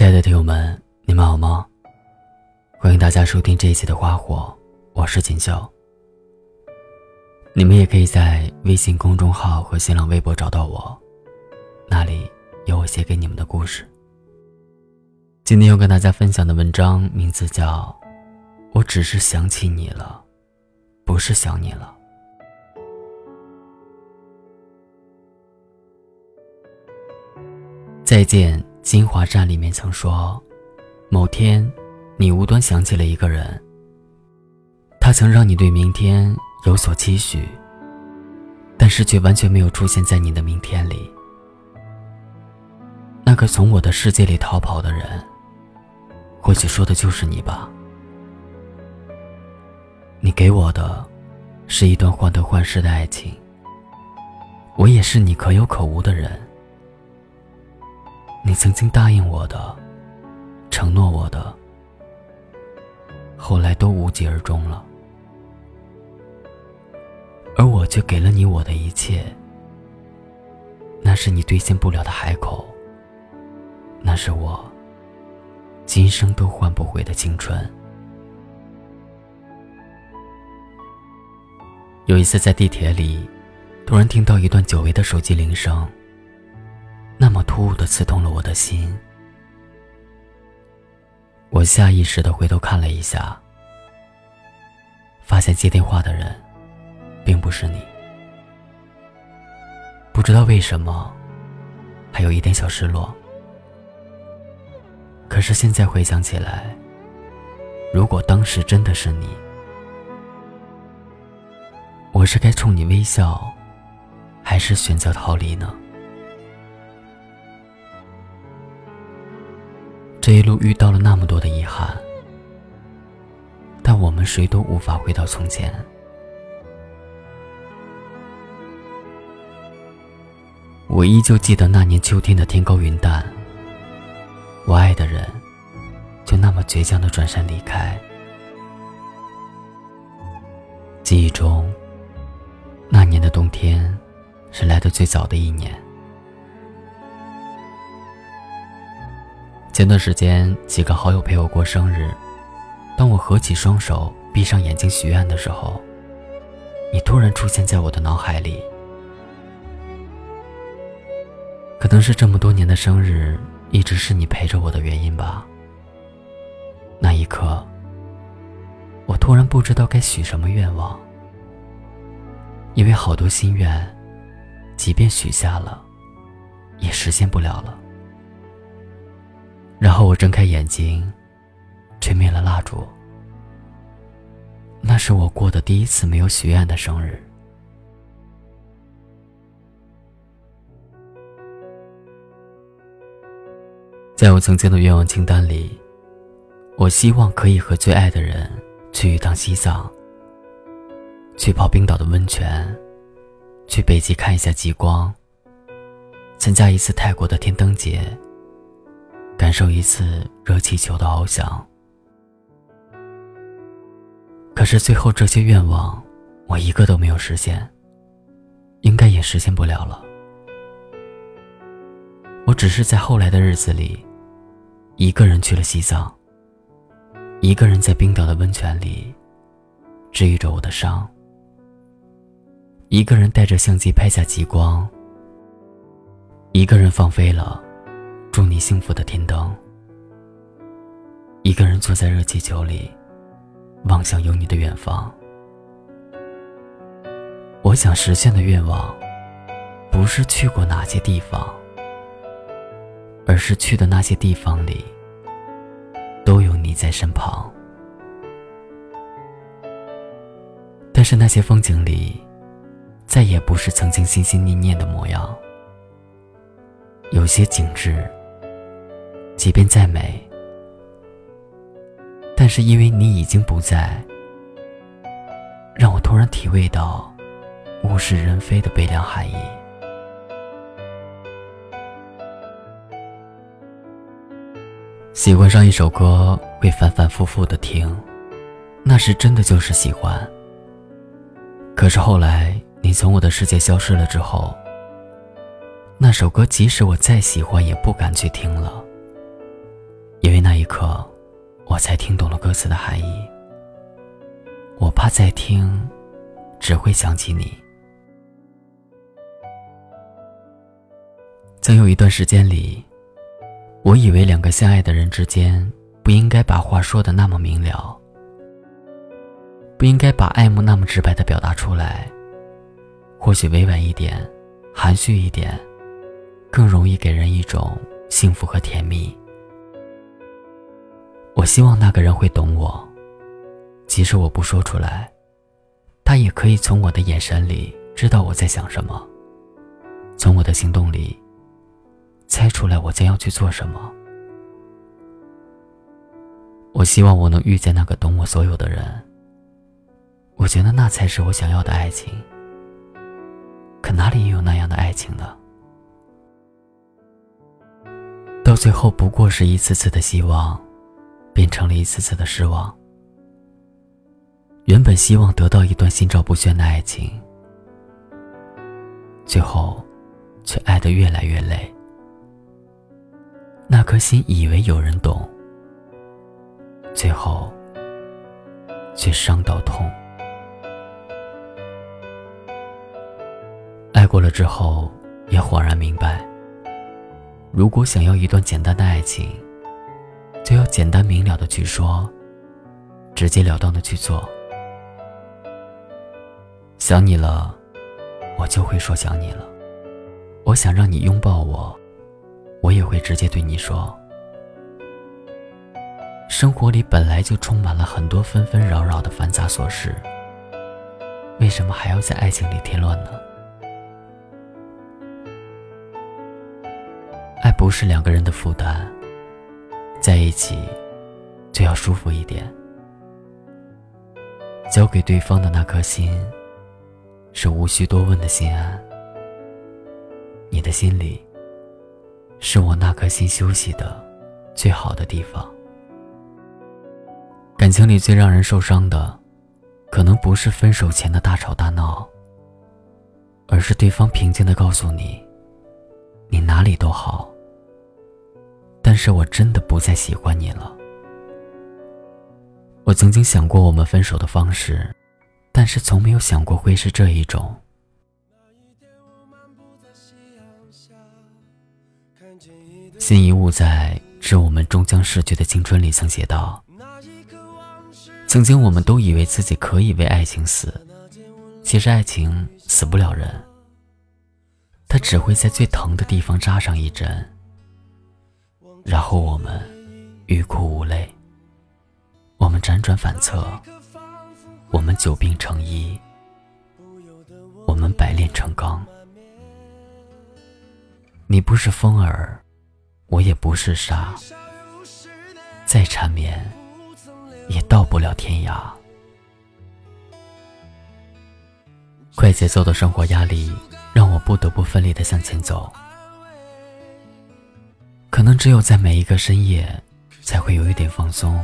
亲爱的听友们，你们好吗？欢迎大家收听这一期的《花火》，我是锦绣。你们也可以在微信公众号和新浪微博找到我，那里有我写给你们的故事。今天要跟大家分享的文章名字叫《我只是想起你了，不是想你了》。再见，新华站里面曾说，某天，你无端想起了一个人。他曾让你对明天有所期许，但是却完全没有出现在你的明天里。那个从我的世界里逃跑的人。或许说的就是你吧。你给我的，是一段患得患失的爱情。我也是你可有可无的人。你曾经答应我的，承诺我的，后来都无疾而终了。而我却给了你我的一切。那是你兑现不了的海口。那是我。今生都换不回的青春。有一次在地铁里，突然听到一段久违的手机铃声，突兀的刺痛了我的心。我下意识的回头看了一下，发现接电话的人，并不是你。不知道为什么，还有一点小失落。可是现在回想起来，如果当时真的是你，我是该冲你微笑，还是选择逃离呢？这一路遇到了那么多的遗憾，但我们谁都无法回到从前。我依旧记得那年秋天的天高云淡。我爱的人，就那么倔强的转身离开。记忆中，那年的冬天，是来的最早的一年。前段时间，几个好友陪我过生日，当我合起双手，闭上眼睛许愿的时候，你突然出现在我的脑海里。可能是这么多年的生日。一直是你陪着我的原因吧。那一刻，我突然不知道该许什么愿望，因为好多心愿，即便许下了，也实现不了了。然后我睁开眼睛，吹灭了蜡烛。那是我过的第一次没有许愿的生日。在我曾经的愿望清单里，我希望可以和最爱的人去一趟西藏，去泡冰岛的温泉，去北极看一下极光，参加一次泰国的天灯节，感受一次热气球的翱翔。可是最后这些愿望，我一个都没有实现，应该也实现不了了。我只是在后来的日子里。一个人去了西藏，一个人在冰岛的温泉里治愈着我的伤，一个人带着相机拍下极光，一个人放飞了祝你幸福的天灯，一个人坐在热气球里望向有你的远方。我想实现的愿望，不是去过哪些地方。而是去的那些地方里，都有你在身旁。但是那些风景里，再也不是曾经心心念念的模样。有些景致，即便再美，但是因为你已经不在，让我突然体味到物是人非的悲凉含义。喜欢上一首歌，会反反复复的听，那是真的就是喜欢。可是后来你从我的世界消失了之后，那首歌即使我再喜欢，也不敢去听了，因为那一刻，我才听懂了歌词的含义。我怕再听，只会想起你。曾有一段时间里，我以为两个相爱的人之间不应该把话说的那么明了，不应该把爱慕那么直白的表达出来。或许委婉一点，含蓄一点，更容易给人一种幸福和甜蜜。我希望那个人会懂我，即使我不说出来，他也可以从我的眼神里知道我在想什么，从我的行动里猜出来我将要去做什么。我希望我能遇见那个懂我所有的人，我觉得那才是我想要的爱情。可哪里有那样的爱情呢？到最后，不过是一次次的希望，变成了一次次的失望。原本希望得到一段心照不宣的爱情，最后，却爱得越来越累。那颗心以为有人懂，最后，却伤到痛。爱过了之后，也恍然明白。如果想要一段简单的爱情，就要简单明了的去说，直截了当的去做。想你了，我就会说想你了。我想让你拥抱我，我也会直接对你说。生活里本来就充满了很多纷纷扰扰的繁杂琐事，为什么还要在爱情里添乱呢？爱不是两个人的负担，在一起就要舒服一点。交给对方的那颗心，是无需多问的心安。你的心里，是我那颗心休息的最好的地方。感情里最让人受伤的，可能不是分手前的大吵大闹，而是对方平静的告诉你，你哪里都好。但是我真的不再喜欢你了。我曾经想过我们分手的方式，但是从没有想过会是这一种。心一物在《致我们终将逝去的青春》里曾写道：“曾经我们都以为自己可以为爱情死，其实爱情死不了人，它只会在最疼的地方扎上一针。”然后我们欲哭无泪，我们辗转反侧，我们久病成医，我们百炼成钢。你不是风儿，我也不是沙，再缠绵也到不了天涯。快节奏的生活压力让我不得不奋力的向前走。可能只有在每一个深夜，才会有一点放松。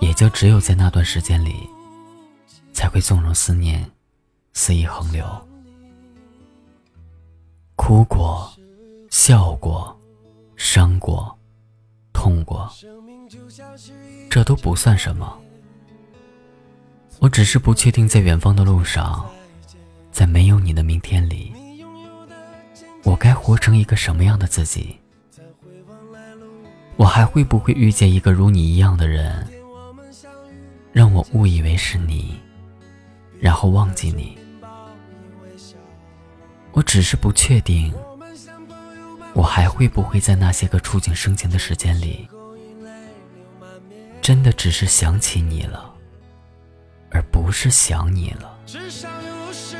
也就只有在那段时间里，才会纵容思念，肆意横流。哭过，笑过，伤过，痛过，这都不算什么。我只是不确定，在远方的路上，在没有你的明天里，我该活成一个什么样的自己。我还会不会遇见一个如你一样的人，让我误以为是你，然后忘记你？我只是不确定，我还会不会在那些个触景生情的时间里，真的只是想起你了，而不是想你了。至少有十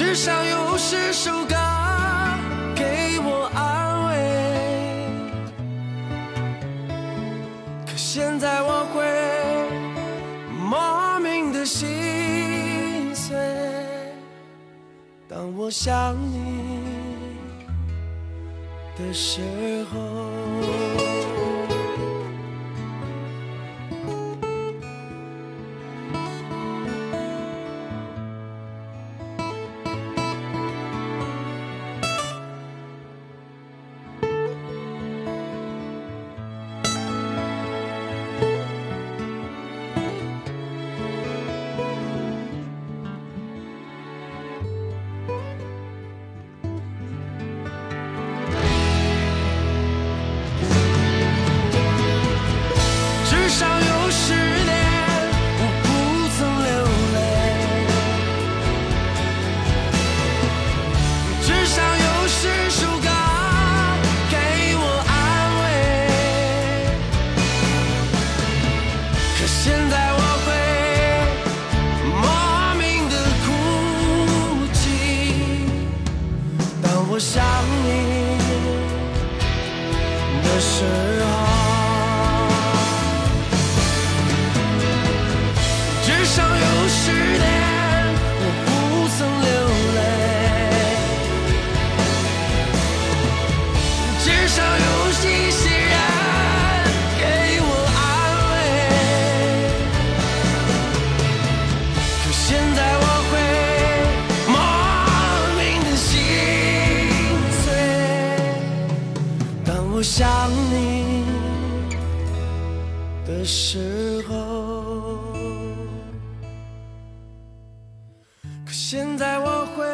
至少有十首歌给我安慰，可现在我会莫名的心碎。当我想你的时候。我想你的时候，可现在我会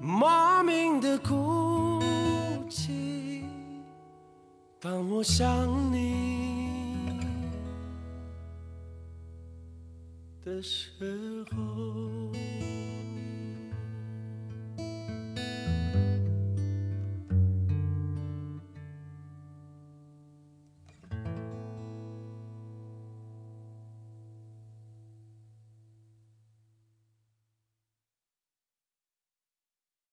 莫名的哭泣。当我想你的时候。